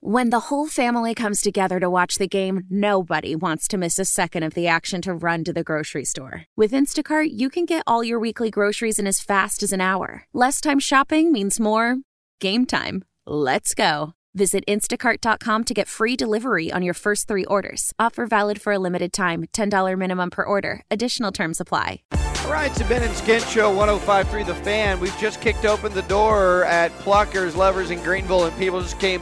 When the whole family comes together to watch the game, nobody wants to miss a second of the action to run to the grocery store. With Instacart, you can get all your weekly groceries in as fast as an hour. Less time shopping means more game time. Let's go. Visit instacart.com to get free delivery on your first three orders. Offer valid for a limited time $10 minimum per order. Additional terms apply. All right, it's Ben and Skin Show 1053 The Fan. We've just kicked open the door at Pluckers, Lovers in Greenville, and people just came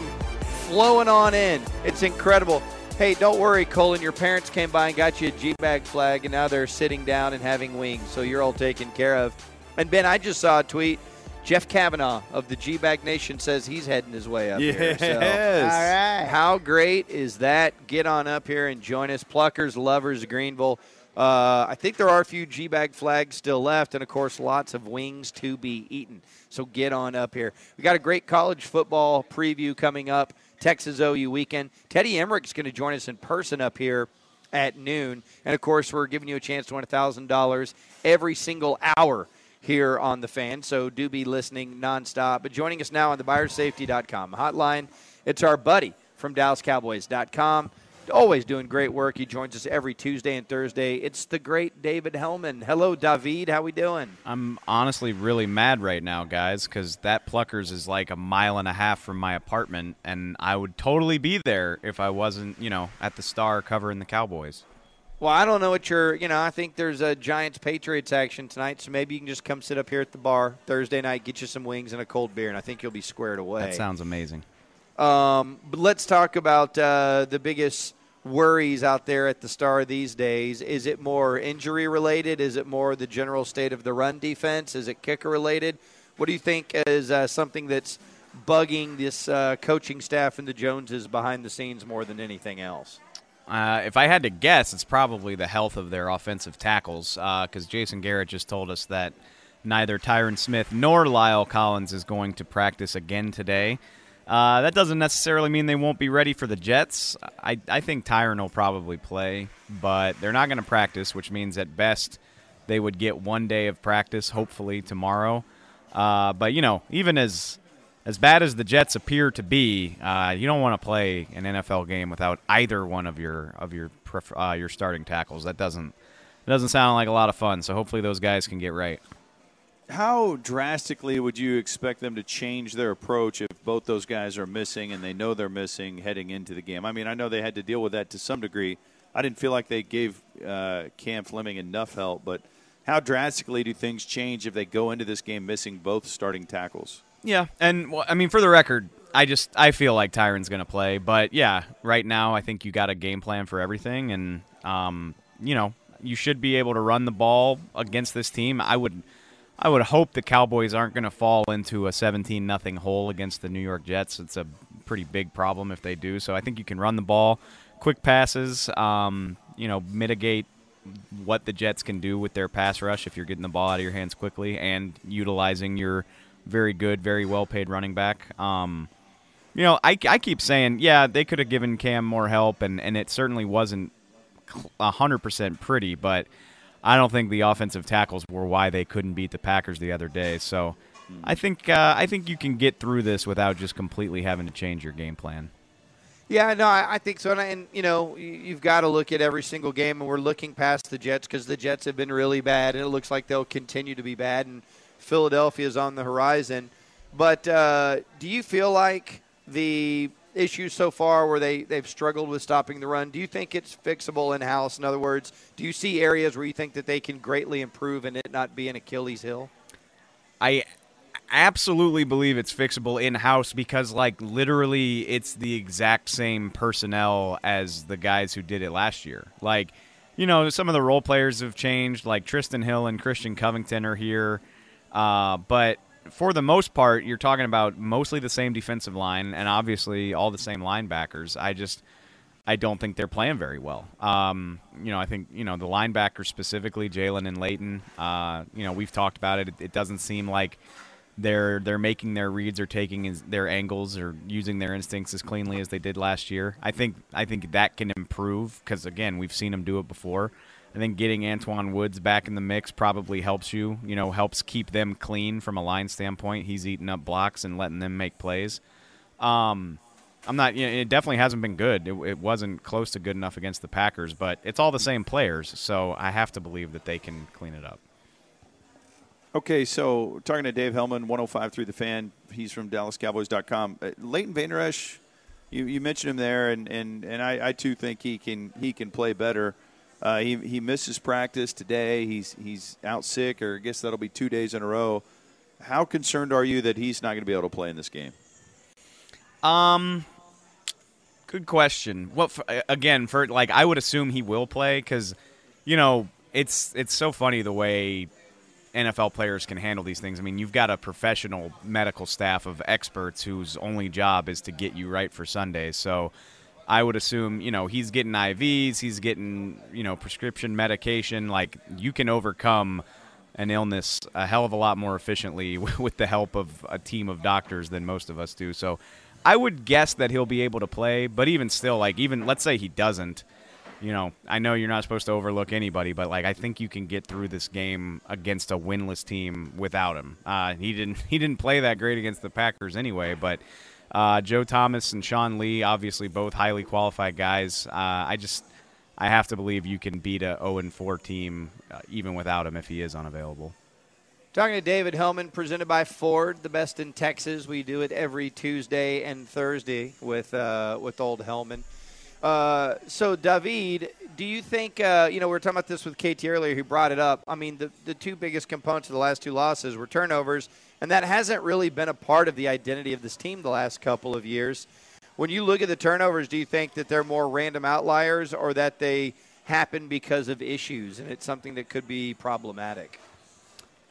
flowing on in. It's incredible. Hey, don't worry, Colin. Your parents came by and got you a G bag flag, and now they're sitting down and having wings, so you're all taken care of. And Ben, I just saw a tweet. Jeff Kavanaugh of the G Bag Nation says he's heading his way up yes. here. So, all right. How great is that? Get on up here and join us. Pluckers, Lovers, Greenville. Uh, I think there are a few G bag flags still left, and of course, lots of wings to be eaten. So get on up here. We got a great college football preview coming up. Texas OU weekend. Teddy Emrich's going to join us in person up here at noon. And of course, we're giving you a chance to win $1,000 every single hour here on the fan. So do be listening nonstop. But joining us now on the buyersafety.com hotline, it's our buddy from DallasCowboys.com always doing great work. He joins us every Tuesday and Thursday. It's the great David Helman. Hello, David. How we doing? I'm honestly really mad right now, guys, because that Pluckers is like a mile and a half from my apartment, and I would totally be there if I wasn't, you know, at the Star covering the Cowboys. Well, I don't know what you're, you know, I think there's a Giants Patriots action tonight, so maybe you can just come sit up here at the bar Thursday night, get you some wings and a cold beer, and I think you'll be squared away. That sounds amazing. Um, but let's talk about uh, the biggest worries out there at the star these days? Is it more injury related? Is it more the general state of the run defense? Is it kicker related? What do you think is uh, something that's bugging this uh, coaching staff and the Joneses behind the scenes more than anything else? Uh, if I had to guess, it's probably the health of their offensive tackles because uh, Jason Garrett just told us that neither Tyron Smith nor La'el Collins is going to practice again today. Uh, that doesn't necessarily mean they won't be ready for the Jets. I, I think Tyron will probably play, but they're not going to practice, which means at best they would get one day of practice, hopefully tomorrow. Uh, but you know, even as as bad as the Jets appear to be, uh, you don't want to play an NFL game without either one of your of your uh, your starting tackles. That doesn't it doesn't sound like a lot of fun. So hopefully those guys can get right. How drastically would you expect them to change their approach both those guys are missing and they know they're missing heading into the game? I mean, I know they had to deal with that to some degree. I didn't feel like they gave uh, Cam Fleming enough help, but how drastically do things change if they go into this game missing both starting tackles? Yeah, and well, I mean, for the record, I just I feel like Tyron's going to play, but yeah, right now I think you got a game plan for everything, and um, you know you should be able to run the ball against this team. I would I would hope the Cowboys aren't going to fall into a 17 nothing hole against the New York Jets. It's a pretty big problem if they do. So I think you can run the ball, quick passes, um, you know, mitigate what the Jets can do with their pass rush if you're getting the ball out of your hands quickly and utilizing your very good, very well paid running back. Um, you know, I, I keep saying, yeah, they could have given Cam more help, and, and it certainly wasn't 100% pretty, but – I don't think the offensive tackles were why they couldn't beat the Packers the other day. So I think uh, I think you can get through this without just completely having to change your game plan. Yeah, no, I, think so. And, and, you know, you've got to look at every single game, and we're looking past the Jets because the Jets have been really bad, and it looks like they'll continue to be bad. And Philadelphia is on the horizon. But uh, do you feel like the issues so far where they, they've struggled with stopping the run. Do you think it's fixable in house? In other words, do you see areas where you think that they can greatly improve and it not be an Achilles heel? I absolutely believe it's fixable in house because, like, literally, it's the exact same personnel as the guys who did it last year. Like, you know, some of the role players have changed, like Trysten Hill and Christian Covington are here. Uh, but for the most part, you're talking about mostly the same defensive line and obviously all the same linebackers. I just I don't think they're playing very well. Um, you know, I think you know the linebackers specifically, Jaylon and Leighton. Uh, you know, we've talked about it. it. It doesn't seem like they're they're making their reads or taking their angles or using their instincts as cleanly as they did last year. I think I think that can improve because again, we've seen them do it before. I think getting Antwaun Woods back in the mix probably helps you. You know, helps keep them clean from a line standpoint. He's eating up blocks and letting them make plays. Um, I'm not. You know, it definitely hasn't been good. It, it, wasn't close to good enough against the Packers, but it's all the same players, so I have to believe that they can clean it up. Okay, so talking to Dave Helman, 105 through The Fan. He's from DallasCowboys.com. Uh, Leighton Vander Esch, you, you mentioned him there, and, and, and I, I too think he can he can play better. Uh, he he misses practice today. He's he's out sick, or I guess that'll be two days in a row. How concerned are you that he's not going to be able to play in this game? Um, good question. Well, for, again, for like, I would assume he will play because, you know, it's it's so funny the way NFL players can handle these things. I mean, you've got a professional medical staff of experts whose only job is to get you right for Sunday. So I would assume, you know, he's getting IVs, he's getting, you know, prescription medication. Like, you can overcome an illness a hell of a lot more efficiently with the help of a team of doctors than most of us do. So I would guess that he'll be able to play, but even still, like, even let's say he doesn't you know, I know you're not supposed to overlook anybody, but like I think you can get through this game against a winless team without him. Uh, he didn't he didn't play that great against the Packers anyway, but uh, Joe Thomas and Sean Lee, obviously both highly qualified guys. Uh, I just I have to believe you can beat a 0 4 team uh, even without him if he is unavailable. Talking to David Helman, presented by Ford, the best in Texas. We do it every Tuesday and Thursday with uh, with Old Helman. Uh, so, David, do you think, uh, you know, we were talking about this with KT earlier, He brought it up. I mean, the, the two biggest components of the last two losses were turnovers, and that hasn't really been a part of the identity of this team the last couple of years. When you look at the turnovers, do you think that they're more random outliers or that they happen because of issues and it's something that could be problematic?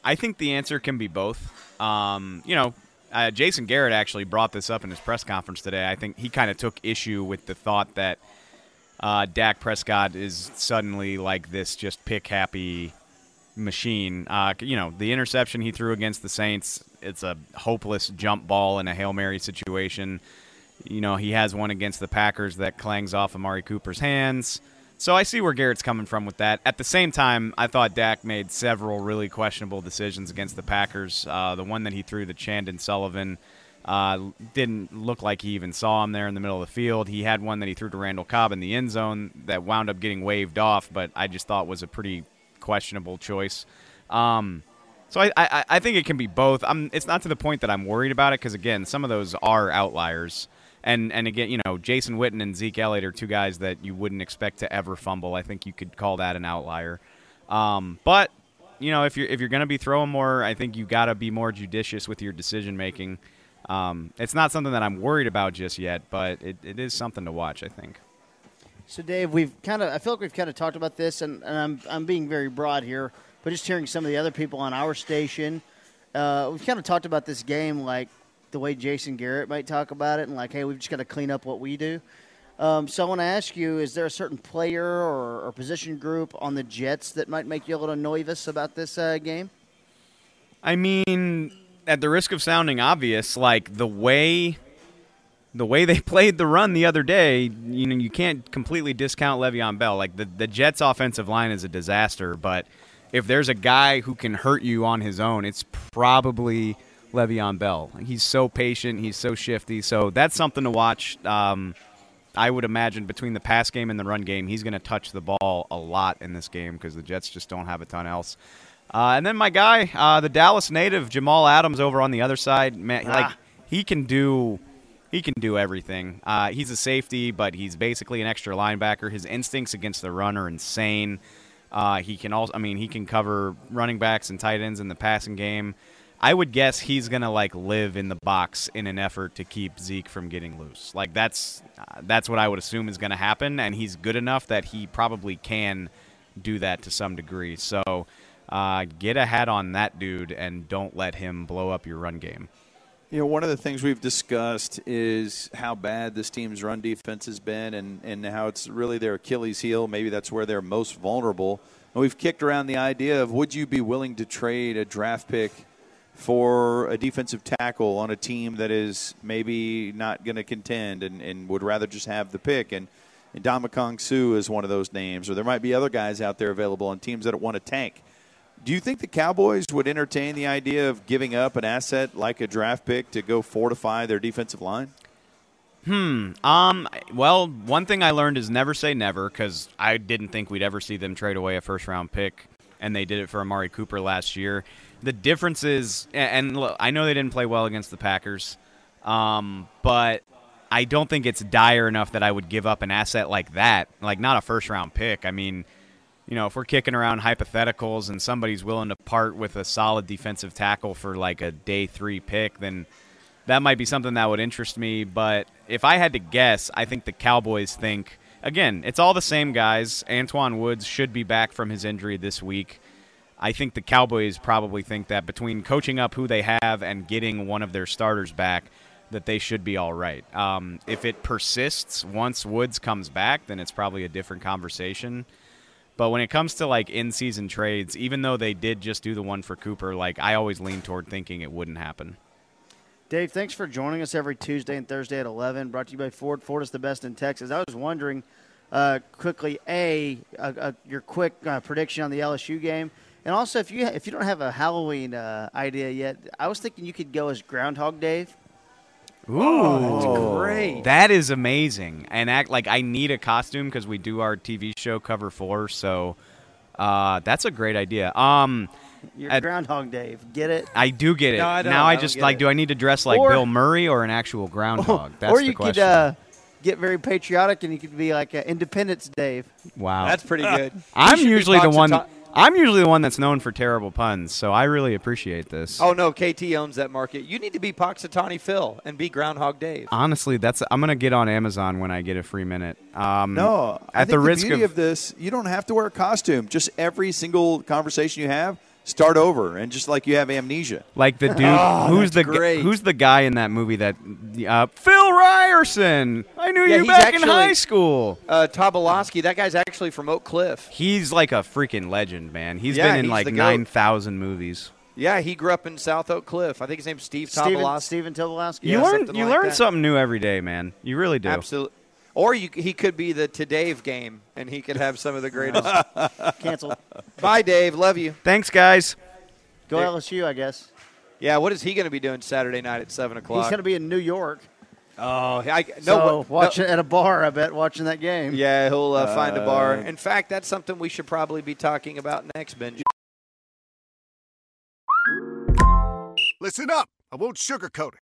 I think the answer can be both. Um, you know, uh, Jason Garrett actually brought this up in his press conference today. I think he kind of took issue with the thought that uh, Dak Prescott is suddenly like this just pick happy machine. Uh, you know, the interception he threw against the Saints, it's a hopeless jump ball in a Hail Mary situation. You know, he has one against the Packers that clangs off Amari Cooper's hands. So I see where Garrett's coming from with that. At the same time, I thought Dak made several really questionable decisions against the Packers. Uh, the one that he threw to Chandon Sullivan uh, didn't look like he even saw him there in the middle of the field. He had one that he threw to Randall Cobb in the end zone that wound up getting waved off, but I just thought was a pretty questionable choice. Um, so I, I, I think it can be both. I'm, it's not to the point that I'm worried about it because again, some of those are outliers. And and again, you know, Jason Witten and Zeke Elliott are two guys that you wouldn't expect to ever fumble. I think you could call that an outlier. Um, but you know, if you're if you're going to be throwing more, I think you got to be more judicious with your decision making. Um, it's not something that I'm worried about just yet, but it, it is something to watch. I think. So, Dave, we've kind of I feel like we've kind of talked about this, and, and I'm I'm being very broad here, but just hearing some of the other people on our station, uh, we've kind of talked about this game like the way Jason Garrett might talk about it, and like, hey, we've just got to clean up what we do. Um, so I want to ask you: Is there a certain player or, or, position group on the Jets that might make you a little nervous about this uh, game? I mean, at the risk of sounding obvious, like the way the way they played the run the other day, you know, you can't completely discount Le'Veon Bell. Like the the Jets' offensive line is a disaster, but if there's a guy who can hurt you on his own, it's probably Le'Veon Bell. He's so patient. He's so shifty. So that's something to watch. Um, I would imagine between the pass game and the run game, he's going to touch the ball a lot in this game because the Jets just don't have a ton else. Uh, and then my guy, uh, the Dallas native Jamal Adams, over on the other side, man, ah. like he can do, he can do everything. Uh, he's a safety, but he's basically an extra linebacker. His instincts against the run are insane. Uh, he can also, I mean, he can cover running backs and tight ends in the passing game. I would guess he's gonna like live in the box in an effort to keep Zeke from getting loose. Like that's uh, that's what I would assume is gonna happen, and he's good enough that he probably can do that to some degree. So uh, get a hat on that dude and don't let him blow up your run game. You know, one of the things we've discussed is how bad this team's run defense has been and, and how it's really their Achilles heel. Maybe that's where they're most vulnerable. And we've kicked around the idea of would you be willing to trade a draft pick – for a defensive tackle on a team that is maybe not going to contend and, and would rather just have the pick. And, and Ndamukong Suh is one of those names, or there might be other guys out there available on teams that want to tank. Do you think the Cowboys would entertain the idea of giving up an asset like a draft pick to go fortify their defensive line? Hmm. Um. Well, one thing I learned is never say never because I didn't think we'd ever see them trade away a first round pick, and they did it for Amari Cooper last year. The difference is, and look, I know they didn't play well against the Packers, um, but I don't think it's dire enough that I would give up an asset like that, like not a first round pick. I mean, you know, if we're kicking around hypotheticals and somebody's willing to part with a solid defensive tackle for like a day three pick, then that might be something that would interest me. But if I had to guess, I think the Cowboys think again, it's all the same guys. Antwaun Woods should be back from his injury this week. I think the Cowboys probably think that between coaching up who they have and getting one of their starters back, that they should be all right. Um, if it persists once Woods comes back, then it's probably a different conversation. But when it comes to like in-season trades, even though they did just do the one for Cooper, like I always lean toward thinking it wouldn't happen. Dave, thanks for joining us every Tuesday and Thursday at 11. Brought to you by Ford. Ford is the best in Texas. I was wondering uh, quickly, A, uh, uh, your quick uh, prediction on the LSU game. And also, if you if you don't have a Halloween uh, idea yet, I was thinking you could go as Groundhog Dave. Ooh, Oh, great. That is amazing. And act like I need a costume because we do our TV show cover four. So uh, that's a great idea. Um, You're At- Groundhog Dave. Get it? I do get it. No, I don't. now I I don't just get like, it. do I need to dress like Or- Bill Murray or an actual groundhog? That's or the you question. could uh, get very patriotic and you could be like uh, Independence Dave. wow, That's pretty good. I'm He should be usually the one. Punxsutawney- I'm usually the one that's known for terrible puns, so I really appreciate this. Oh no, KT owns that market. You need to be Punxsutawney Phil and be Groundhog Dave. Honestly, that's I'm gonna get on Amazon when I get a free minute. Um, No, I at think the risk beauty of, of this, you don't have to wear a costume. Just every single conversation you have, start over, and just like you have amnesia. like the dude Oh, who's the gu- great. who's the guy in that movie that uh, Phil Ryerson. I knew Yeah, you he's back in high school. Uh, Tobolowsky, that guy's actually from Oak Cliff. He's like a freaking legend, man. He's Yeah, been in he's like nine thousand movies. Yeah, he grew up in South Oak Cliff. I think his name's Steve Stephen, Tobolowsky. Stephen Tobolowsky. You Yeah, learn something you like learn that. something new every day, man. You really do. Absolutely. Or you, he could be the to Dave game, and he could have some of the greatest. Canceled. Bye, Dave. Love you. Thanks, guys. Go There- LSU, I guess. Yeah, what is he going to be doing Saturday night at seven o'clock? He's going to be in New York. Oh, I, no, so what- watching no- at a bar, I bet, watching that game. Yeah, he'll uh, find a bar. Uh, In fact, that's something we should probably be talking about next, Benji. Listen up. I won't sugarcoat it.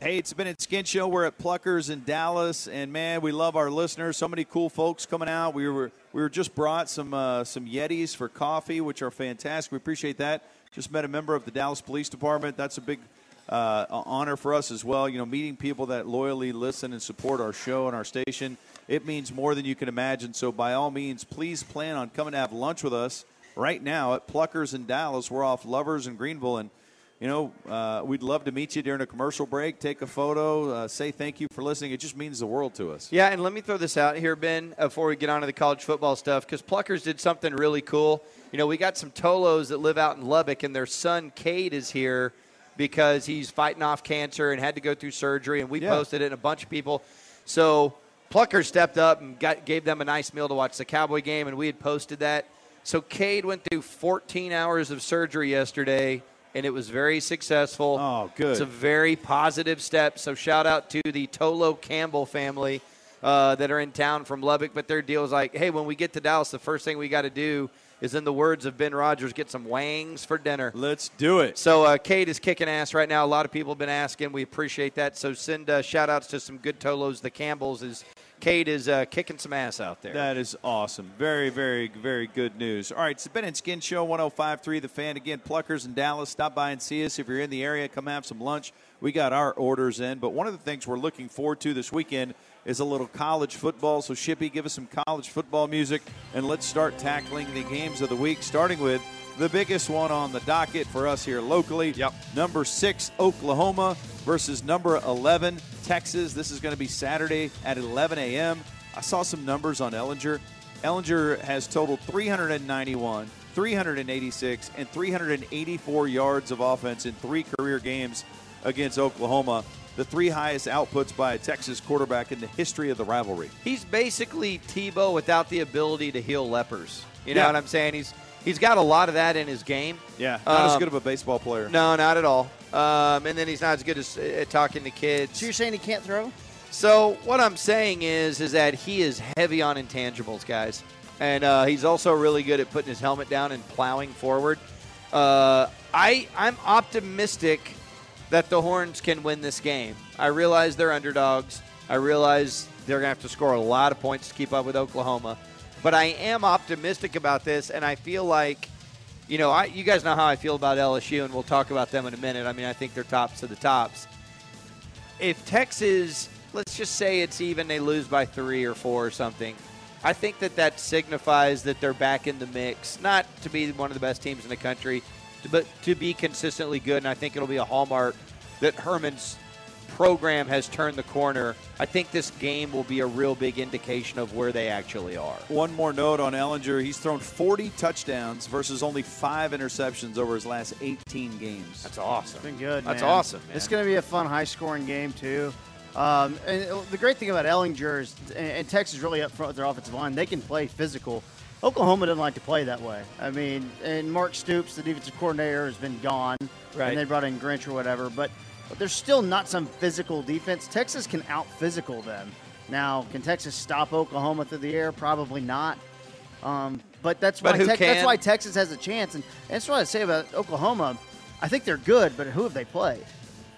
Hey, it's Ben and Skin Show. We're at Pluckers in Dallas, and man, we love our listeners. So many cool folks coming out. We were we were just brought some uh, some Yetis for coffee, which are fantastic. We appreciate that. Just met a member of the Dallas Police Department. That's a big uh, honor for us as well. You know, meeting people that loyally listen and support our show and our station. It means more than you can imagine. So, by all means, please plan on coming to have lunch with us right now at Pluckers in Dallas. We're off Lovers in Greenville, and you know, uh, we'd love to meet you during a commercial break, take a photo, uh, say thank you for listening. It just means the world to us. Yeah, and let me throw this out here, Ben, before we get on to the college football stuff, because Pluckers did something really cool. You know, we got some Tolos that live out in Lubbock, and their son, Cade, is here because he's fighting off cancer and had to go through surgery, and we Yeah. posted it, and a bunch of people. So Pluckers stepped up and got, gave them a nice meal to watch the Cowboy game, and we had posted that. So Cade went through 14 hours of surgery yesterday, and it was very successful. Oh, good. It's a very positive step. So shout out to the Tolo Campbell family uh, that are in town from Lubbock. But their deal is like, hey, when we get to Dallas, the first thing we got to do is, in the words of Ben Rogers, get some wangs for dinner. Let's do it. So uh, Kate is kicking ass right now. A lot of people have been asking. We appreciate that. So send uh, shout outs to some good Tolos. The Campbells is Kate is uh, kicking some ass out there. That is awesome. Very, very, very good news. All right, it's the Ben and Skin Show, 105.3 The Fan. Again, Pluckers in Dallas. Stop by and see us. If you're in the area, come have some lunch. We got our orders in. But one of the things we're looking forward to this weekend is a little college football. So, Shippy, give us some college football music, and let's start tackling the games of the week, starting with the biggest one on the docket for us here locally. Yep. Number six, Oklahoma versus number 11, Texas. This is going to be Saturday at 11 a.m. I saw some numbers on Ehlinger. Ehlinger has totaled 391, 386, and 384 yards of offense in three career games against Oklahoma, the three highest outputs by a Texas quarterback in the history of the rivalry. He's basically Tebow without the ability to heal lepers. You know Yeah. what I'm saying? He's he's got a lot of that in his game. Yeah, not as Um, good of a baseball player. No, not at all. Um, and then he's not as good as uh, at talking to kids. So you're saying he can't throw? So what I'm saying is, is that he is heavy on intangibles, guys, and uh, he's also really good at putting his helmet down and plowing forward. Uh, I I'm optimistic that the Horns can win this game. I realize they're underdogs. I realize they're gonna have to score a lot of points to keep up with Oklahoma, but I am optimistic about this, and I feel like. You know, I, you guys know how I feel about LSU, and we'll talk about them in a minute. I mean, I think they're tops of the tops if Texas, let's just say it's even, they lose by three or four or something, I think that that signifies that they're back in the mix. Not to be one of the best teams in the country, but to be consistently good. And I think it'll be a hallmark that Herman's program has turned the corner. I think this game will be a real big indication of where they actually are. One more note on Ehlinger. He's thrown 40 touchdowns versus only five interceptions over his last 18 games. That's awesome. It's Been good. That's man. awesome, man. It's going to be a fun, high-scoring game too. Um, and the great thing about Ehlinger is, and and Texas really up front with their offensive line. They can play physical. Oklahoma doesn't like to play that way. I mean, and Mark Stoops, the defensive coordinator, has been gone, Right. and they brought in Grinch or whatever. But, but there's still not some physical defense. Texas can out physical them. Now, can Texas stop Oklahoma through the air? Probably not. Um, but that's But why Tex- that's why Texas has a chance, and, and that's what I say about Oklahoma. I think they're good, but who have they played?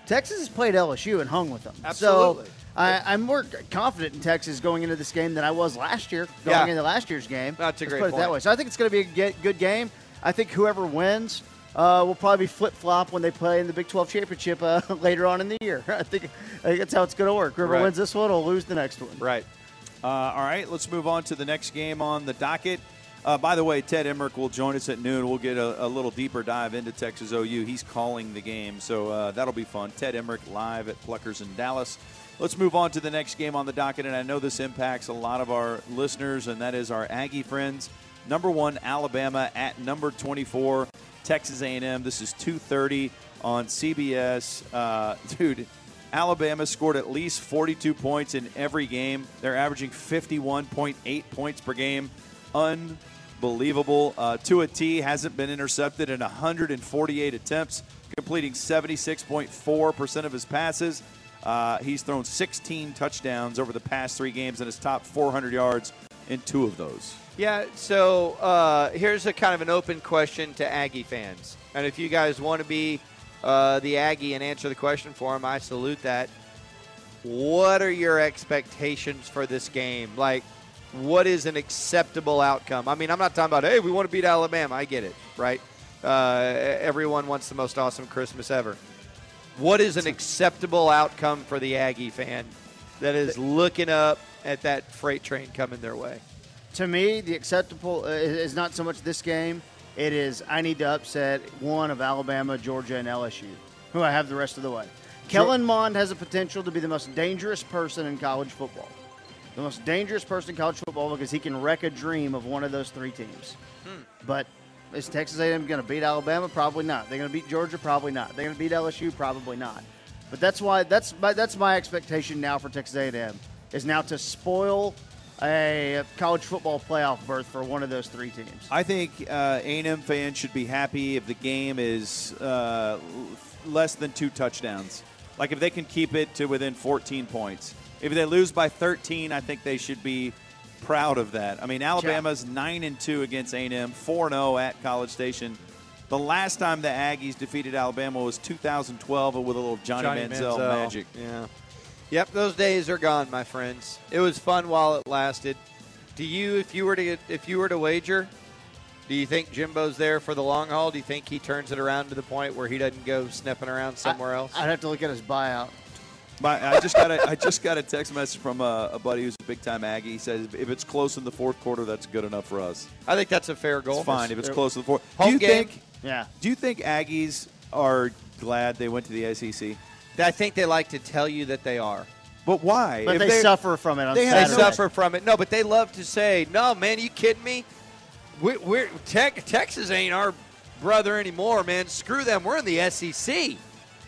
Texas has played LSU and hung with them. Absolutely. So I, I'm more confident in Texas going into this game than I was last year. Going Yeah. into last year's game. That's a Let's great put it that way. So I think it's going to be a good game. I think whoever wins uh, will probably flip flop when they play in the Big 12 championship uh, later on in the year. I think, I think that's how it's going to work. Whoever Right. wins this one will lose the next one. Right. Uh, all right, let's move on to the next game on the docket. Uh, by the way, Ted Emrich will join us at noon. We'll get a, a little deeper dive into Texas OU. He's calling the game, so uh, that'll be fun. Ted Emrich live at Pluckers in Dallas. Let's move on to the next game on the docket, and I know this impacts a lot of our listeners, and that is our Aggie friends. Number one, Alabama at number 24, Texas A&M. This is 2:30 on CBS. Uh, dude, Alabama scored at least 42 points in every game. They're averaging 51.8 points per game. Unbelievable. Uh, Tua T hasn't been intercepted in 148 attempts, completing 76.4% of his passes. Uh, he's thrown 16 touchdowns over the past three games and has topped 400 yards in two of those. Yeah, so uh, here's a kind of an open question to Aggie fans. And if you guys want to be uh, the Aggie and answer the question for him, I salute that. What are your expectations for this game? Like, what is an acceptable outcome? I mean, I'm not talking about, hey, we want to beat Alabama. I get it, right? Uh, everyone wants the most awesome Christmas ever. What is an acceptable outcome for the Aggie fan that is looking up at that freight train coming their way? To me, the acceptable uh, is not so much this game. It is I need to upset one of Alabama, Georgia, and LSU, who I have the rest of the way. Kellen Mond has a potential to be the most dangerous person in college football. The most dangerous person in college football because he can wreck a dream of one of those three teams. But is Texas A&M going to beat Alabama? Probably not. They're going to beat Georgia? Probably not. They're going to beat LSU? Probably not. But that's why that's my, that's my expectation now for Texas A&M is now to spoil a college football playoff berth for one of those three teams. I think uh, A&M fans should be happy if the game is uh, less than two touchdowns. Like if they can keep it to within 14 points. If they lose by 13, I think they should be proud of that. I mean, Alabama's nine and two against A&M, four and zero at College Station. The last time the Aggies defeated Alabama was 2012 with a little Johnny, Manziel, magic. Yeah. Yep, those days are gone, my friends. It was fun while it lasted. Do you, if you were to, if you were to wager, do you think Jimbo's there for the long haul? Do you think he turns it around to the point where he doesn't go sniffing around somewhere else? I'd have to look at his buyout. My, I just got a, I just got a text message from a, a buddy who's a big time Aggie. He says if it's close in the fourth quarter, that's good enough for us. I think that's a fair goal. It's fine if it's close to the fourth. Home do you game. think? Yeah. Do you think Aggies are glad they went to the SEC? I think they like to tell you that they are. But why? But If they they're- suffer from it on they They Saturday. suffer from it. No, but they love to say, "No, man, you kidding me? We, we're Tech, Texas ain't our brother anymore, man. Screw them. We're in the SEC.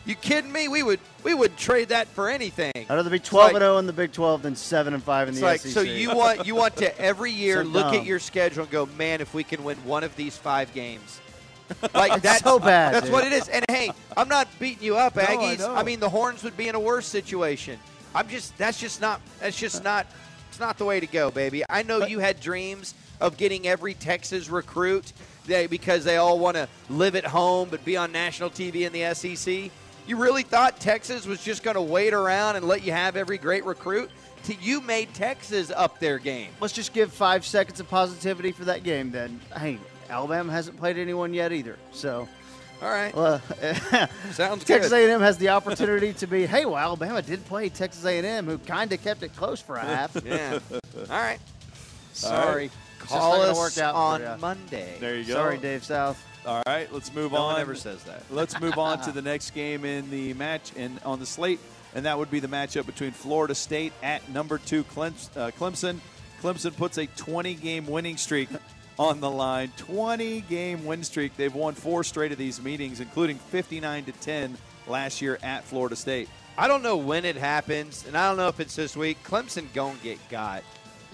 You kidding me? We would we would trade that for anything. I'd rather be 12 like- and 0 in the Big 12 than 7 and 5 in It's the like SEC. so you want you want to every year So look at your schedule and go, man, if we can win one of these five games. Like that's so bad, That's dude. what it is. And hey, I'm not beating you up, I Aggies. know. mean, the Horns would be in a worse situation. I'm just that's just not that's just uh. not it's not the way to go, baby. I know you had dreams of getting every Texas recruit they, because they all want to live at home but be on national TV in the SEC. You really thought Texas was just going to wait around and let you have every great recruit? You made Texas up their game. Let's just give five seconds of positivity for that game then. Hey, Alabama hasn't played anyone yet either. So, All right. uh, Sounds Texas good. A&M has the opportunity to be, hey, well, Alabama did play Texas A&M, who kind of kept it close for a half. Yeah. All right. Sorry. It's just Call not gonna us out on. Monday. There you go. Sorry, Dave South. All right, let's move No on. one ever says that. Let's move on to the next game in the match and on the slate, and that would be the matchup between Florida State at number two Clems- uh, Clemson. Clemson puts a 20-game winning streak on the line. 20-game win streak. They've won four straight of these meetings, including 59 to 10 last year at Florida State. I don't know when it happens, and I don't know if it's this week. Clemson gonna get got.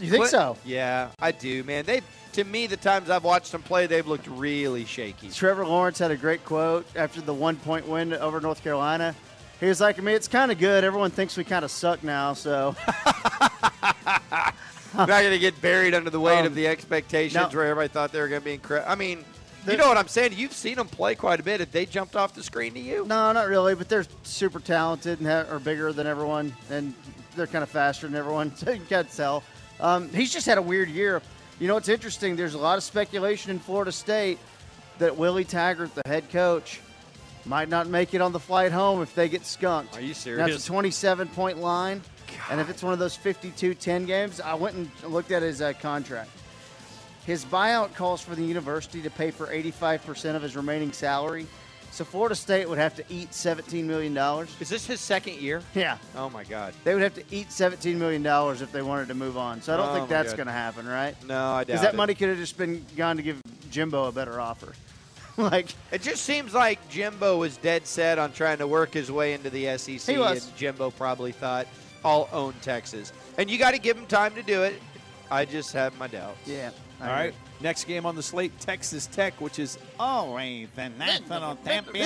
You think Cle- so? Yeah, I do, man. They, to me, the times I've watched them play, they've looked really shaky. Trevor Lawrence had a great quote after the one point win over North Carolina. He was like, I mean, it's kind of good. Everyone thinks we kind of suck now, so They're not going to get buried under the weight Um, of the expectations now- where everybody thought they were going to be incredible. I mean, you know what I'm saying? You've seen them play quite a bit. Have they jumped off the screen to you? no, not really. But they're super talented and ha- are bigger than everyone, and they're kind of faster than everyone. So you can't tell. Um, he's just had a weird year. You know what's interesting? There's a lot of speculation in Florida State that Willie Taggart, the head coach, might not make it on the flight home if they get skunked. Are you serious? That's a 27 point line. And if it's one of those 52 10 games, I went and looked at his uh, contract. His buyout calls for the university to pay for 85% of his remaining salary. So Florida State would have to eat $17 million. Is this his second year? Yeah. Oh, my God. They would have to eat $17 million if they wanted to move on. So I don't Oh, think that's going to happen, right? No, I doubt Because that it. money could have just been gone to give Jimbo a better offer. like, It just seems like Jimbo was dead set on trying to work his way into the SEC. He was. And Jimbo probably thought, I'll own Texas. And you got to give them time to do it. I just have my doubts. yeah. I All right, agree. next game on the slate, Texas Tech, which is always the national champion.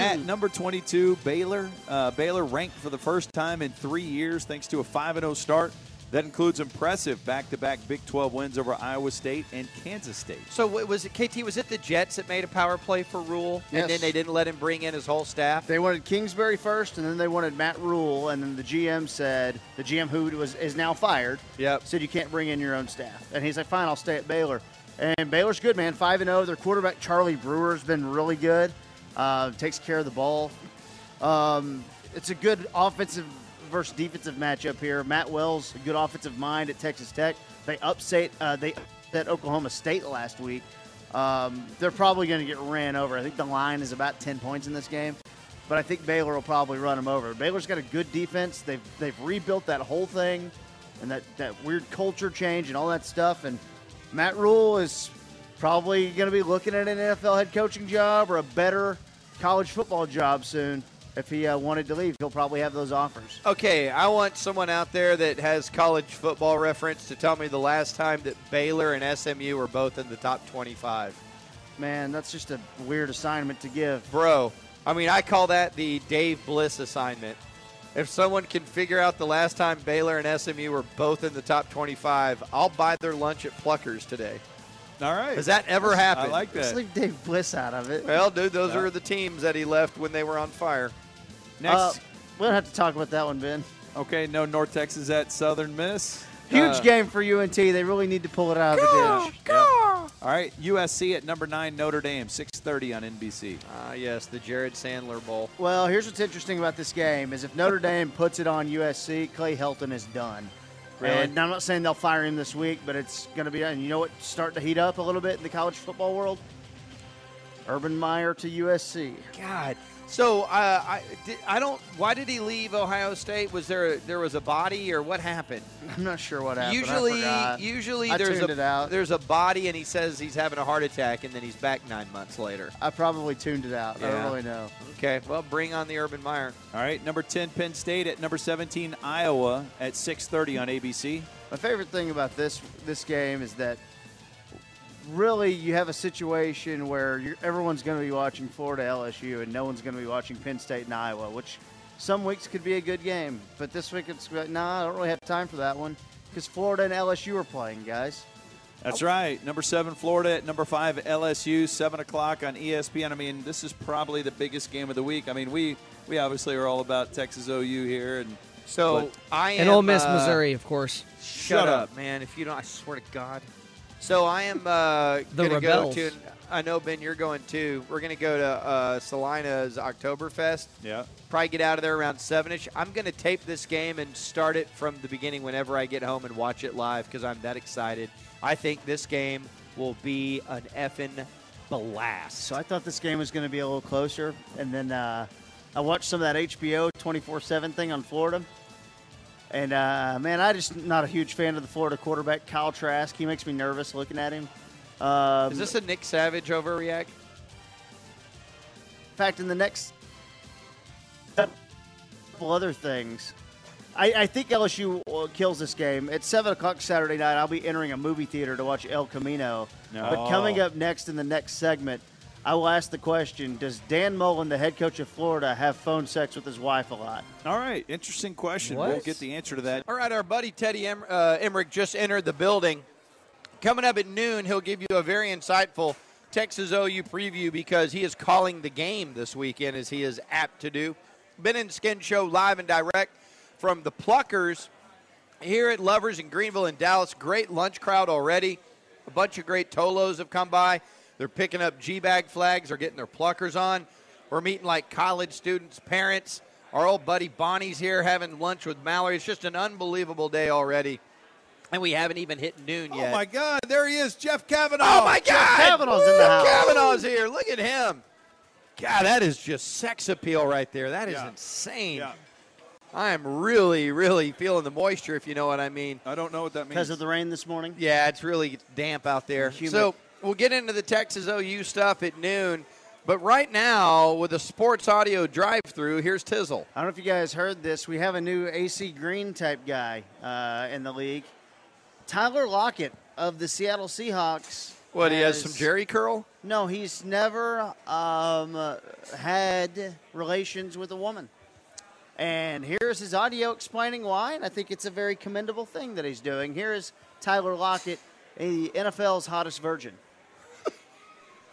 At number 22, Baylor. Uh, Baylor ranked for the first time in three years thanks to a 5 0 start. That includes impressive back to back Big 12 wins over Iowa State and Kansas State. So wa- was it KT? Was it the Jets that made a power play for Rhule, Yes. and then they didn't let him bring in his whole staff? They wanted Kingsbury first, and then they wanted Matt Rhule, and then the GM said the GM who was is now fired. Yep. Said you can't bring in your own staff, and he's like, "Fine, I'll stay at Baylor." And Baylor's good, man. Five and zero. Their quarterback Charlie Brewer's been really good. Uh, takes care of the ball. Um, it's a good offensive versus defensive matchup here. Matt Wells, good offensive mind at Texas Tech. They upset uh, they upset Oklahoma State last week. Um, they're probably going to get ran over. I think the line is about ten points in this game, but I think Baylor will probably run them over. Baylor's got a good defense. They've they've rebuilt that whole thing, and that that weird culture change and all that stuff. And Matt Rhule is probably going to be looking at an NFL head coaching job or a better college football job soon. If he uh, wanted to leave, he'll probably have those offers. Okay, I want someone out there that has college football reference to tell me the last time that Baylor and SMU were both in the top 25. Man, that's just a weird assignment to give. Bro, I mean, I call that the Dave Bliss assignment. If someone can figure out the last time Baylor and SMU were both in the top 25, I'll buy their lunch at Pluckers today. All right. Has that ever happened? I like Let's that. leave Dave Bliss out of it. Well, dude, those Yeah. are the teams that he left when they were on fire. Next. Uh, we don't have to talk about that one, Ben. okay, no North Texas at Southern Miss. Huge Uh, game for UNT. They really need to pull it out of the ditch. Yep. All right, USC at number nine, Notre Dame, 6:30 on NBC. Ah, yes, the Jared Sandler Bowl. Well, here's what's interesting about this game is if Notre Dame puts it on USC, Clay Helton is done. Really? And I'm not saying they'll fire him this week, but it's going to be. And you know what, starting to heat up a little bit in the college football world? Urban Meyer to USC. God. So uh, I, did, I don't. Why did he leave Ohio State? Was there a, there was a body or what happened? I'm not sure what happened. Usually, forgot. usually I there's a it out. there's a body and he says he's having a heart attack and then he's back nine months later. I probably tuned it out. I don't really know. Okay, well, bring on the Urban Meyer. All right, number 10 Penn State at number 17 Iowa at 6:30 on ABC. My favorite thing about this this game is that really you have a situation where you're, everyone's going to be watching Florida LSU and no one's going to be watching Penn State and Iowa, which some weeks could be a good game, but this week it's like, nah, I don't really have time for that one because Florida and LSU are playing, guys. That's right. Number seven, Florida at number five, LSU, seven o'clock on ESPN. I mean, this is probably the biggest game of the week. I mean, we we obviously are all about Texas OU here, and So But- I am And Ole Miss, uh, Missouri, of course. Shut, Shut up, up. man! If you don't, I swear to God. So I am uh, going to go to. I know Ben, you're going too. We're going to go to uh, Salina's Oktoberfest. yeah. Probably get out of there around sevenish. I'm going to tape this game and start it from the beginning whenever I get home and watch it live because I'm that excited. I think this game will be an effing blast. So I thought this game was going to be a little closer, and then uh, I watched some of that HBO 24/7 thing on Florida. And uh, man, I just not a huge fan of the Florida quarterback Kyle Trask. He makes me nervous looking at him. Um, Is this a Nick Savage overreact? In fact, in the next couple other things, I, I think LSU uh, kills this game. At 7 o'clock Saturday night, I'll be entering a movie theater to watch El Camino. No. But coming up next in the next segment, I will ask the question Does Dan Mullen, the head coach of Florida, have phone sex with his wife a lot? All right, interesting question. What? We'll get the answer to that. All right, our buddy Teddy em- uh, Emrich just entered the building. Coming up at noon, he'll give you a very insightful Texas OU preview because he is calling the game this weekend, as he is apt to do. Ben and Skin Show live and direct from the Pluckers here at Lovers in Greenville and Dallas. Great lunch crowd already. A bunch of great Tolos have come by. They're picking up G bag flags. They're getting their Pluckers on. We're meeting like college students, parents. Our old buddy Bonnie's here having lunch with Mallory. It's just an unbelievable day already. And we haven't even hit noon oh, yet. Oh my God, there he is, Jeff Kavanaugh. Oh my God! Kavanaugh's in the house. Kavanaugh's here. Look at him. God, that is just sex appeal right there. That is Yeah. insane. Yeah. I am really, really feeling the moisture, if you know what I mean. I don't know what that means. Because of the rain this morning? Yeah, it's really damp out there. Humid. So we'll get into the Texas OU stuff at noon. But right now, with a sports audio drive-through, here's Tizzle. I don't know if you guys heard this. We have a new AC Green type guy uh, in the league. Tyler Lockett of the Seattle Seahawks. What, he has some Jheri curl? No, he's never um, had relations with a woman. And here's his audio explaining why, and I think it's a very commendable thing that he's doing. Here is Tyler Lockett, the NFL's hottest virgin.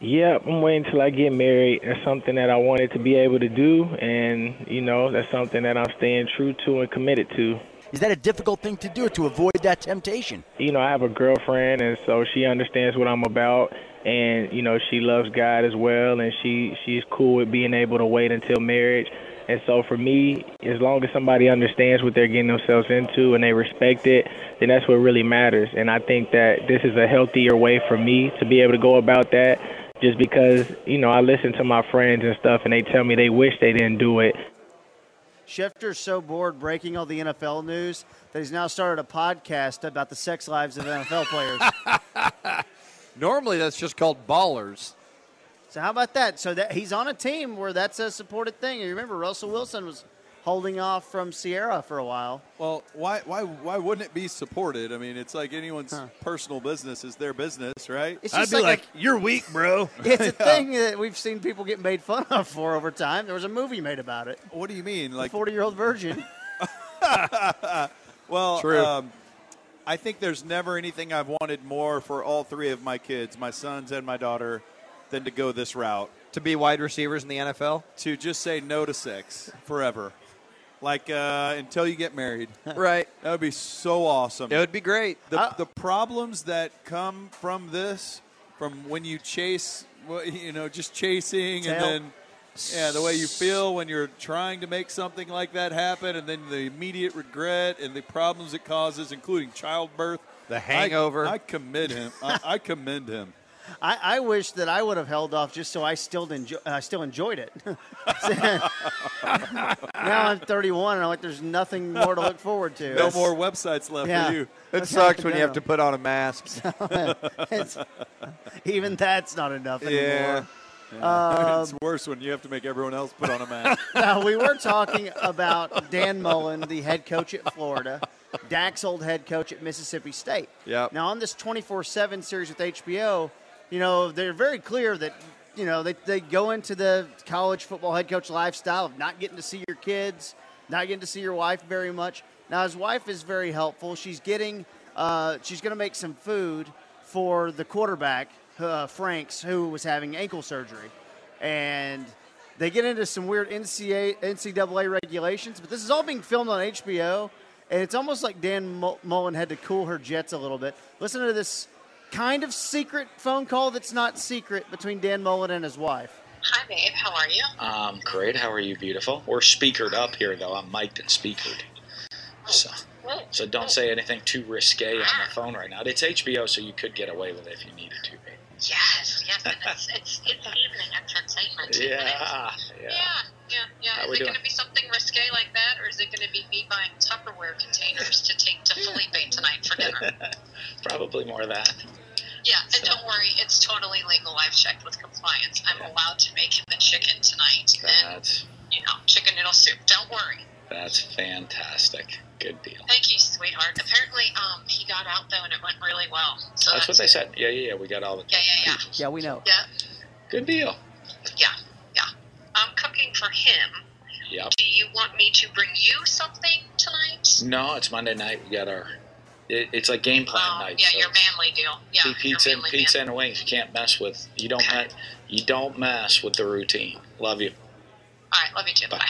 Yep, I'm waiting till I get married. That's something that I wanted to be able to do, and you know, that's something that I'm staying true to and committed to. Is that a difficult thing to do to avoid that temptation? You know, I have a girlfriend, and so she understands what I'm about, and you know, she loves God as well, and she she's cool with being able to wait until marriage. And so for me, as long as somebody understands what they're getting themselves into and they respect it, then that's what really matters. And I think that this is a healthier way for me to be able to go about that just because, you know, I listen to my friends and stuff and they tell me they wish they didn't do it. Schefter's so bored breaking all the NFL news that he's now started a podcast about the sex lives of NFL players. Normally, that's just called ballers. So how about that? So that he's on a team where that's a supported thing. You remember Russell Wilson was holding off from Ciara for a while. Well, why why why wouldn't it be supported? I mean, it's like anyone's personal business is their business, right? It's just like, you're weak, bro. a, it's a thing that we've seen people get made fun of for over time. There was a movie made about it. what do you mean? Like, forty-year-old virgin. well, True. Um, I think there's never anything I've wanted more for all three of my kids, my sons and my daughter, than to go this route. To be wide receivers in the NFL? To just say no to sex forever, like uh, until you get married. right. That would be so awesome. It would be great. the, the problems that come from this, from when you chase, you know, just chasing, Tail. and then yeah, the way you feel when you're trying to make something like that happen, and then the immediate regret and the problems it causes, including childbirth. The hangover. I, I commend him. I, I commend him. I, I wish that I would have held off just so I still enjoy, uh, still enjoyed it. now I'm 31 and I'm like, there's nothing more to look forward to. No more websites left Yeah. for you. It sucks when you have to put on a mask. It's- even that's not enough Yeah. anymore. Um, it's worse when you have to make everyone else put on a mask. now, we were talking about Dan Mullen, the head coach at Florida, Dak's old head coach at Mississippi State. Yep. Now, on this 24 7 series with HBO, you know, they're very clear that, you know, they, they go into the college football head coach lifestyle of not getting to see your kids, not getting to see your wife very much. Now, his wife is very helpful. She's getting, uh, she's going to make some food for the quarterback, uh, Franks, who was having ankle surgery. And they get into some weird NCAA, NCAA regulations, but this is all being filmed on HBO, and it's almost like Dan Mullen had to cool her jets a little bit. Listen to this kind of secret phone call that's not secret between Dan Mullen and his wife. Hi, babe. How are you? Um, great. How are you, beautiful? We're speakered up here, though. I'm mic'd and speakered. So, so don't say anything too risque on the phone right now. It's HBO, so you could get away with it if you needed to, babe. Yes, yes, and it's, it's, it's evening entertainment. Yeah, Yeah, yeah. yeah, yeah. How Is it going to be something risque like that, or is it going to be me buying Tupperware containers to take to Feleipe tonight for dinner? Probably more of that. Yeah, and don't worry, it's totally legal. I've checked with compliance. I'm allowed to make him the chicken tonight, and you know, chicken noodle soup. Don't worry. that's fantastic. Good deal. Thank you, sweetheart. Apparently, um, he got out though, and it went really well. So That's what they said. Yeah, yeah, yeah. We got all the. Yeah, yeah, yeah. Yeah, we know. Yeah, Good deal. yeah, yeah. I'm cooking for him. Yep. Do you want me to bring you something tonight? No, it's Monday night. We got our. It, it's like game plan Oh, night. yeah, so your manly deal. Yeah, See, your pizza, manly pizza man. and wings. You can't mess with. You don't. Me, you don't mess with the routine. Love you. All right, love you too. Bye.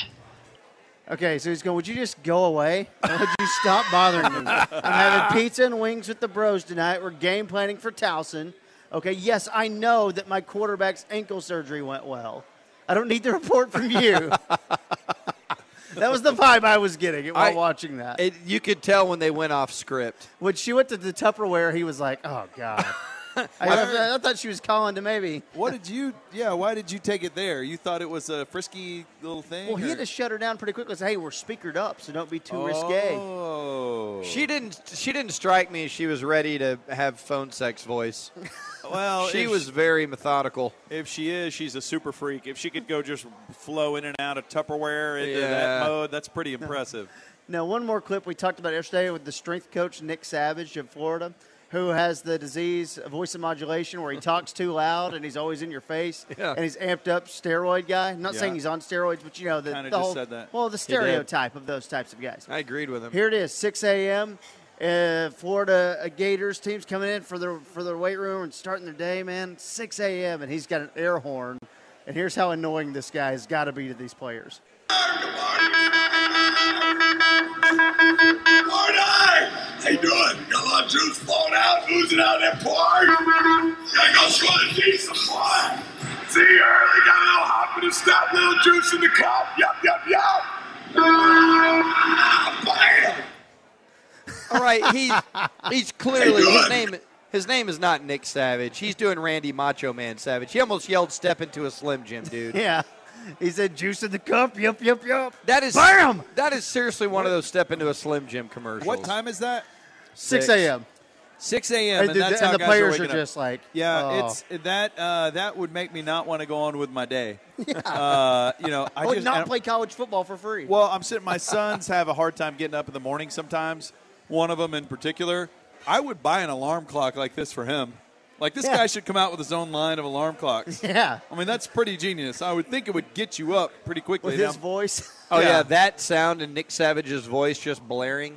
Okay, so he's going, Would you just go away? Or would you stop bothering me? I'm having pizza and wings with the bros tonight. We're game planning for Towson. Okay, yes, I know that my quarterback's ankle surgery went well. I don't need the report from you. that was the vibe I was getting while I- watching that. It, you could tell when they went off script. when she went to the Tupperware, he was like, "Oh God." I, I, I thought she was calling to maybe. What did you? Yeah, why did you take it there? You thought it was a frisky little thing. Well, he had to shut her down pretty quickly. Say, "Hey, we're speakered up, so don't be too risque." Oh, She didn't. She didn't strike me as she was ready to have phone sex voice. Well, she if was very methodical. If she is, she's a super freak. If she could go just flow in and out of Tupperware into Yeah. that mode, that's pretty impressive. Now, one more clip we talked about yesterday with the strength coach Nick Savage of Florida, who has the disease of voice and modulation where he talks too loud and he's always in your face, Yeah. and he's amped up steroid guy. I'm not Yeah. saying he's on steroids, but you know the, Kinda the whole said that. well the stereotype of those types of guys. I agreed with him. Here it is, 6 a.m. Uh, Florida uh, Gators teams coming in for their for their weight room and starting their day, man. 6 a.m. and he's got an air horn. And here's how annoying this guy has got to be to these players. Morning! How you doing? Got a lot of juice flowing out, oozing out of that port. Gotta go score the decent boy. See early, got a little hop in the step, little juice in the cup. Yup, yup, yup. Bam! All right, he's he's clearly his name. His name is not Nick Savage. He's doing Randy Macho Man Savage. He almost yelled "Step into a Slim Jim, dude." Yeah. He said juice in the cup. Yup, yup, yup. That is Bam! That is seriously one of those "Step into a Slim Jim" commercials. What time is that? 6 a.m. 6 a.m. And And, the- that's and how the guys players are, are waking up. just like, yeah, oh. it's that uh, that would make me not want to go on with my day. Uh, you know, I I would just not and- play college football for free. Well, I'm sitting. My sons have a hard time getting up in the morning sometimes. One of them in particular. I would buy an alarm clock like this for him. Like this Yeah. guy should come out with his own line of alarm clocks. yeah. I mean, that's pretty genius. I would think it would get you up pretty quickly. With his Now- voice. Oh yeah. Yeah. that sound and Nick Savage's voice just blaring.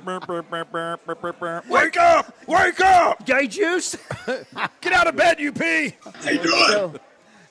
Wake up! Wake up! Gay juice. Get out of bed, you pee! How you doing? so,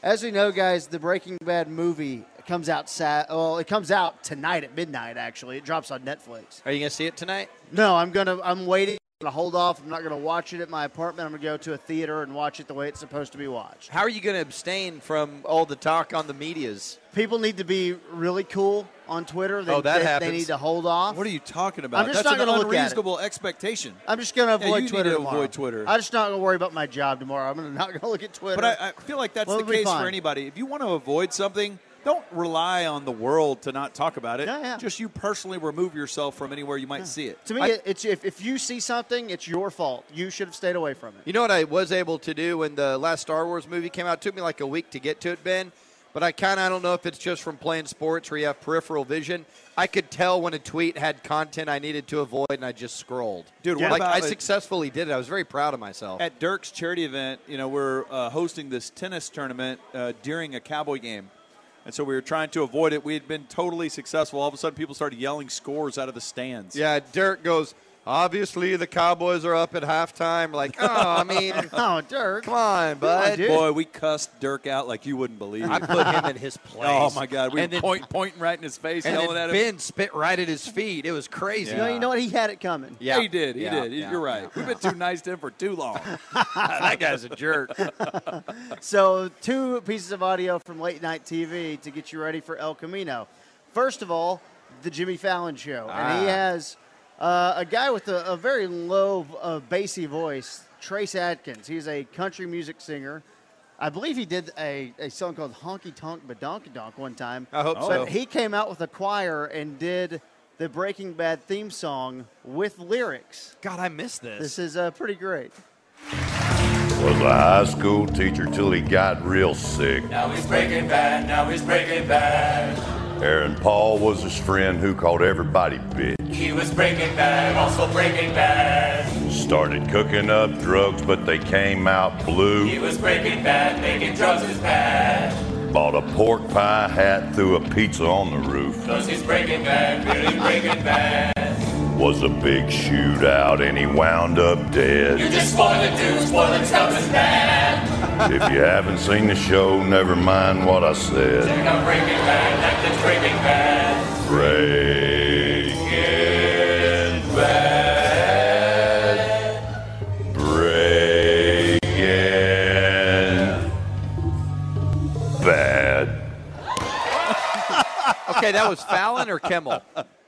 as we know, guys, the Breaking Bad movie comes out. Sat- well, it comes out tonight at midnight. Actually, it drops on Netflix. Are you gonna see it tonight? No, I'm gonna. I'm waiting going to hold off. I'm not going to watch it at my apartment. I'm going to go to a theater and watch it the way it's supposed to be watched. How are you going to abstain from all the talk on the medias? People need to be really cool on Twitter. They, Oh, that they, happens. They need to hold off. What are you talking about? I'm just That's not an gonna look at it. unreasonable expectation. I'm just going to avoid Twitter to tomorrow. avoid Twitter. I'm just not going to worry about my job tomorrow. I'm not going to look at Twitter. But I, I feel like that's Well, the case for anybody. If you want to avoid something, don't rely on the world to not talk about it. Yeah, yeah. Just you personally remove yourself from anywhere you might see it. To me, it's if, if you see something, it's your fault. You should have stayed away from it. You know what I was able to do when the last Star Wars movie came out? It took me like a week to get to it, Ben. But I kind of I don't know if it's just from playing sports where you have peripheral vision. I could tell when a tweet had content I needed to avoid, and I just scrolled. Dude, what like about I a- successfully did it. I was very proud of myself. At Dirk's charity event, you know, we're uh, hosting this tennis tournament uh, during a Cowboy game. And so we were trying to avoid it. We had been totally successful. All of a sudden, people started yelling scores out of the stands. Yeah, Derek goes. Obviously, the Cowboys are up at halftime. Like, oh, I mean, oh, Dirk, come on, bud. Boy, we cussed Dirk out like you wouldn't believe. I put him in his place. Oh my God, we And were then- point, pointing right in his face, and yelling then at him. Ben spit right at his feet. It was crazy. You know, you know what? He had it coming. Yeah. he did. He Yeah, did. yeah, You're right. We've been too nice to him for too long. that guy's a jerk. So, two pieces of audio from late night TV to get you ready for El Camino. First of all, the Jimmy Fallon show, and he Ah. has uh, a guy with a, a very low, uh, bassy voice, Trace Adkins. He's a country music singer. I believe he did a, a song called Honky Tonk Badonkadonk one time. I hope but so. he came out with a choir and did the Breaking Bad theme song with lyrics. God, I missed this. This is uh, pretty great. Was a high school teacher till he got real sick. Now he's breaking bad, now he's breaking bad. Aaron Paul was his friend who called everybody bitch. He was breaking bad, also breaking bad. Started cooking up drugs, but they came out blue. He was breaking bad, making drugs is bad. Bought a pork pie hat, threw a pizza on the roof. Cause he's breaking bad, really breaking bad. Was a big shootout and he wound up You dead. just spoil the dude, spoiling stuff is bad. if you haven't seen the show, never mind what I said. Check out Breaking Bad, Netflix Breaking Bad. Breaking Bad. Breaking Bad. okay, that was Fallon or Kimmel?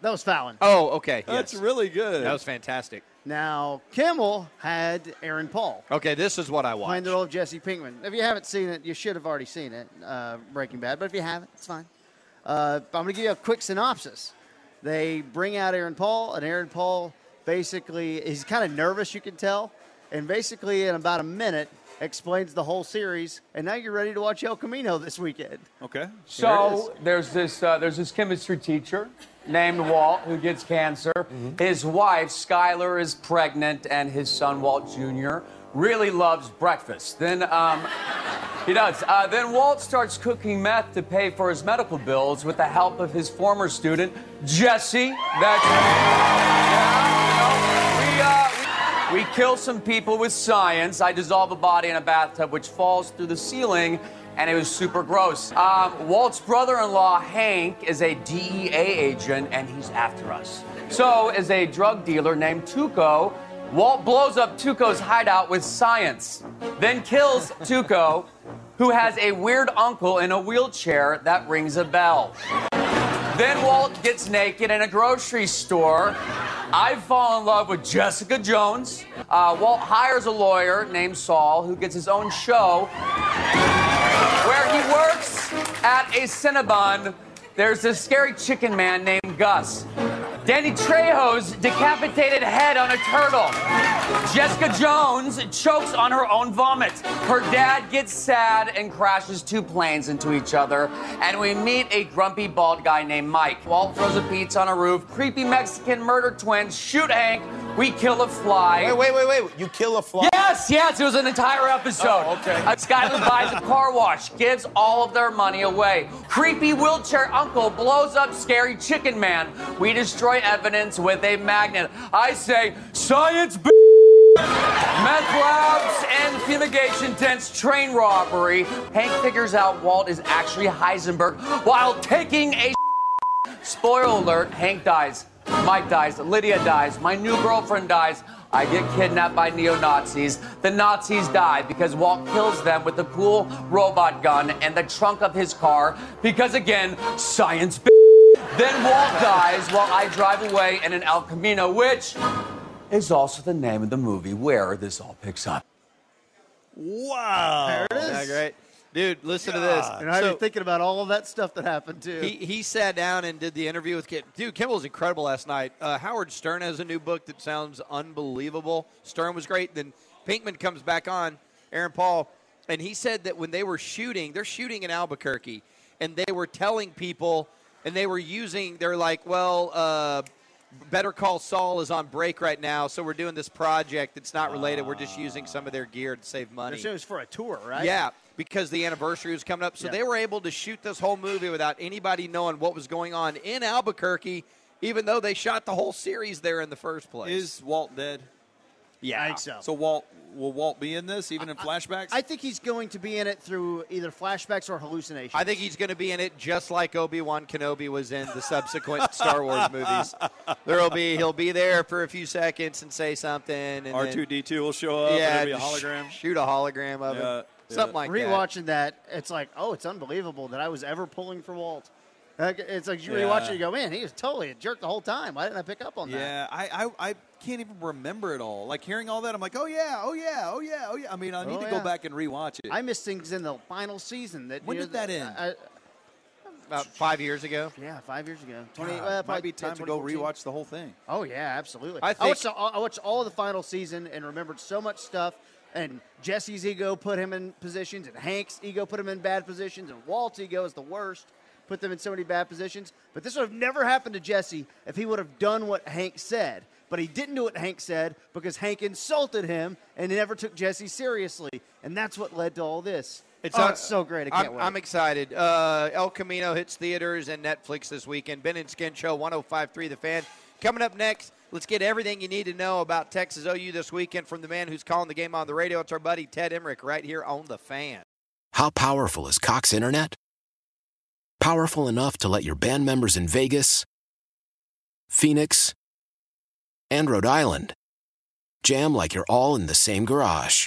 That was Fallon. Oh, okay. That's yes. really good. That was fantastic. Now, Kimmel had Aaron Paul. Okay, this is what I playing watched. the role of Jesse Pinkman. If you haven't seen it, you should have already seen it, uh, Breaking Bad. But if you haven't, it's fine. Uh, I'm going to give you a quick synopsis. They bring out Aaron Paul, and Aaron Paul basically he's kind of nervous, you can tell, and basically in about a minute explains the whole series. And now you're ready to watch El Camino this weekend. Okay. So there's this uh, there's this chemistry teacher named Walt who gets cancer. His wife Skylar is pregnant, and his son Walt Jr. really loves breakfast. Then um, he does. Uh, then Walt starts cooking meth to pay for his medical bills with the help of his former student Jesse. That's we, uh, we kill some people with science. I dissolve a body in a bathtub, which falls through the ceiling, and it was super gross. Um, Walt's brother in law, Hank, is a DEA agent, and he's after us. So, is a drug dealer named Tuco. Walt blows up Tuco's hideout with science, then kills Tuco, who has a weird uncle in a wheelchair that rings a bell. Then Walt gets naked in a grocery store. I fall in love with Jessica Jones. Uh, Walt hires a lawyer named Saul who gets his own show works at a Cinnabon. There's this scary chicken man named Gus. Danny Trejo's decapitated head on a turtle. Jessica Jones chokes on her own vomit. Her dad gets sad and crashes two planes into each other. And we meet a grumpy bald guy named Mike. Walt throws a pizza on a roof. Creepy Mexican murder twins shoot Hank. We kill a fly. Wait, wait, wait, wait. You kill a fly? Yes, yes, it was an entire episode. Oh, okay. Uh, Skylar buys a car wash, gives all of their money away. Creepy wheelchair uncle blows up scary chicken man. We destroy evidence with a magnet. I say, science, b- Meth labs and fumigation tents train robbery. Hank figures out Walt is actually Heisenberg while taking a Spoiler alert, Hank dies. Mike dies. Lydia dies. My new girlfriend dies. I get kidnapped by neo Nazis. The Nazis die because Walt kills them with a cool robot gun and the trunk of his car because, again, science. Then Walt dies while I drive away in an El Camino, which is also the name of the movie where this all picks up. Wow. There it is. Yeah, great. Dude, listen to this. And I was thinking about all of that stuff that happened too. He, he sat down and did the interview with Kim. Dude, Kimmel was incredible last night. Uh, Howard Stern has a new book that sounds unbelievable. Stern was great. Then Pinkman comes back on, Aaron Paul, and he said that when they were shooting, they're shooting in Albuquerque, and they were telling people, and they were using, they're like, well, uh, Better Call Saul is on break right now, so we're doing this project that's not related. We're just using some of their gear to save money. it was for a tour, right? Yeah, because the anniversary was coming up. So Yeah. they were able to shoot this whole movie without anybody knowing what was going on in Albuquerque, even though they shot the whole series there in the first place. Is Walt dead? Yeah, I think so. So Walt will Walt be in this even in flashbacks? I think he's going to be in it through either flashbacks or hallucinations. I think he's going to be in it just like Obi Wan Kenobi was in the subsequent Star Wars movies. There'll be he'll be there for a few seconds and say something. And R two D two will show up. Yeah, and it'll be a just hologram. Shoot a hologram of Yeah, him, something like that. Rewatching that. it's like, oh, it's unbelievable that I was ever pulling for Walt. Like, it's like you Yeah. rewatch it, you go, man, he was totally a jerk the whole time. Why didn't I pick up on that? Yeah, I, I I can't even remember it all. Like hearing all that, I'm like, oh yeah, oh yeah, oh yeah, oh yeah. I mean, I need Oh, to yeah. go back and rewatch it. I missed things in the final season. That When you know, did that end? I, About five years ago. yeah, five years ago. Twenty. God, uh, might probably be time to go rewatch the whole thing. Oh yeah, absolutely. I I, watched, all- I watched all of the final season and remembered so much stuff. And Jesse's ego put him in positions, and Hank's ego put him in bad positions, and Walt's ego is the worst, put them in so many bad positions. But this would have never happened to Jesse if he would have done what Hank said. But he didn't do what Hank said because Hank insulted him and he never took Jesse seriously, and that's what led to all this. It's, oh, it's so great. I wait. I'm excited. Uh, El Camino hits theaters and Netflix this weekend. Ben and Skin Show 1053 The Fan. Coming up next, let's get everything you need to know about Texas OU this weekend from the man who's calling the game on the radio. It's our buddy Ted Emrich right here on The Fan. How powerful is Cox Internet? Powerful enough to let your band members in Vegas, Phoenix, and Rhode Island jam like you're all in the same garage.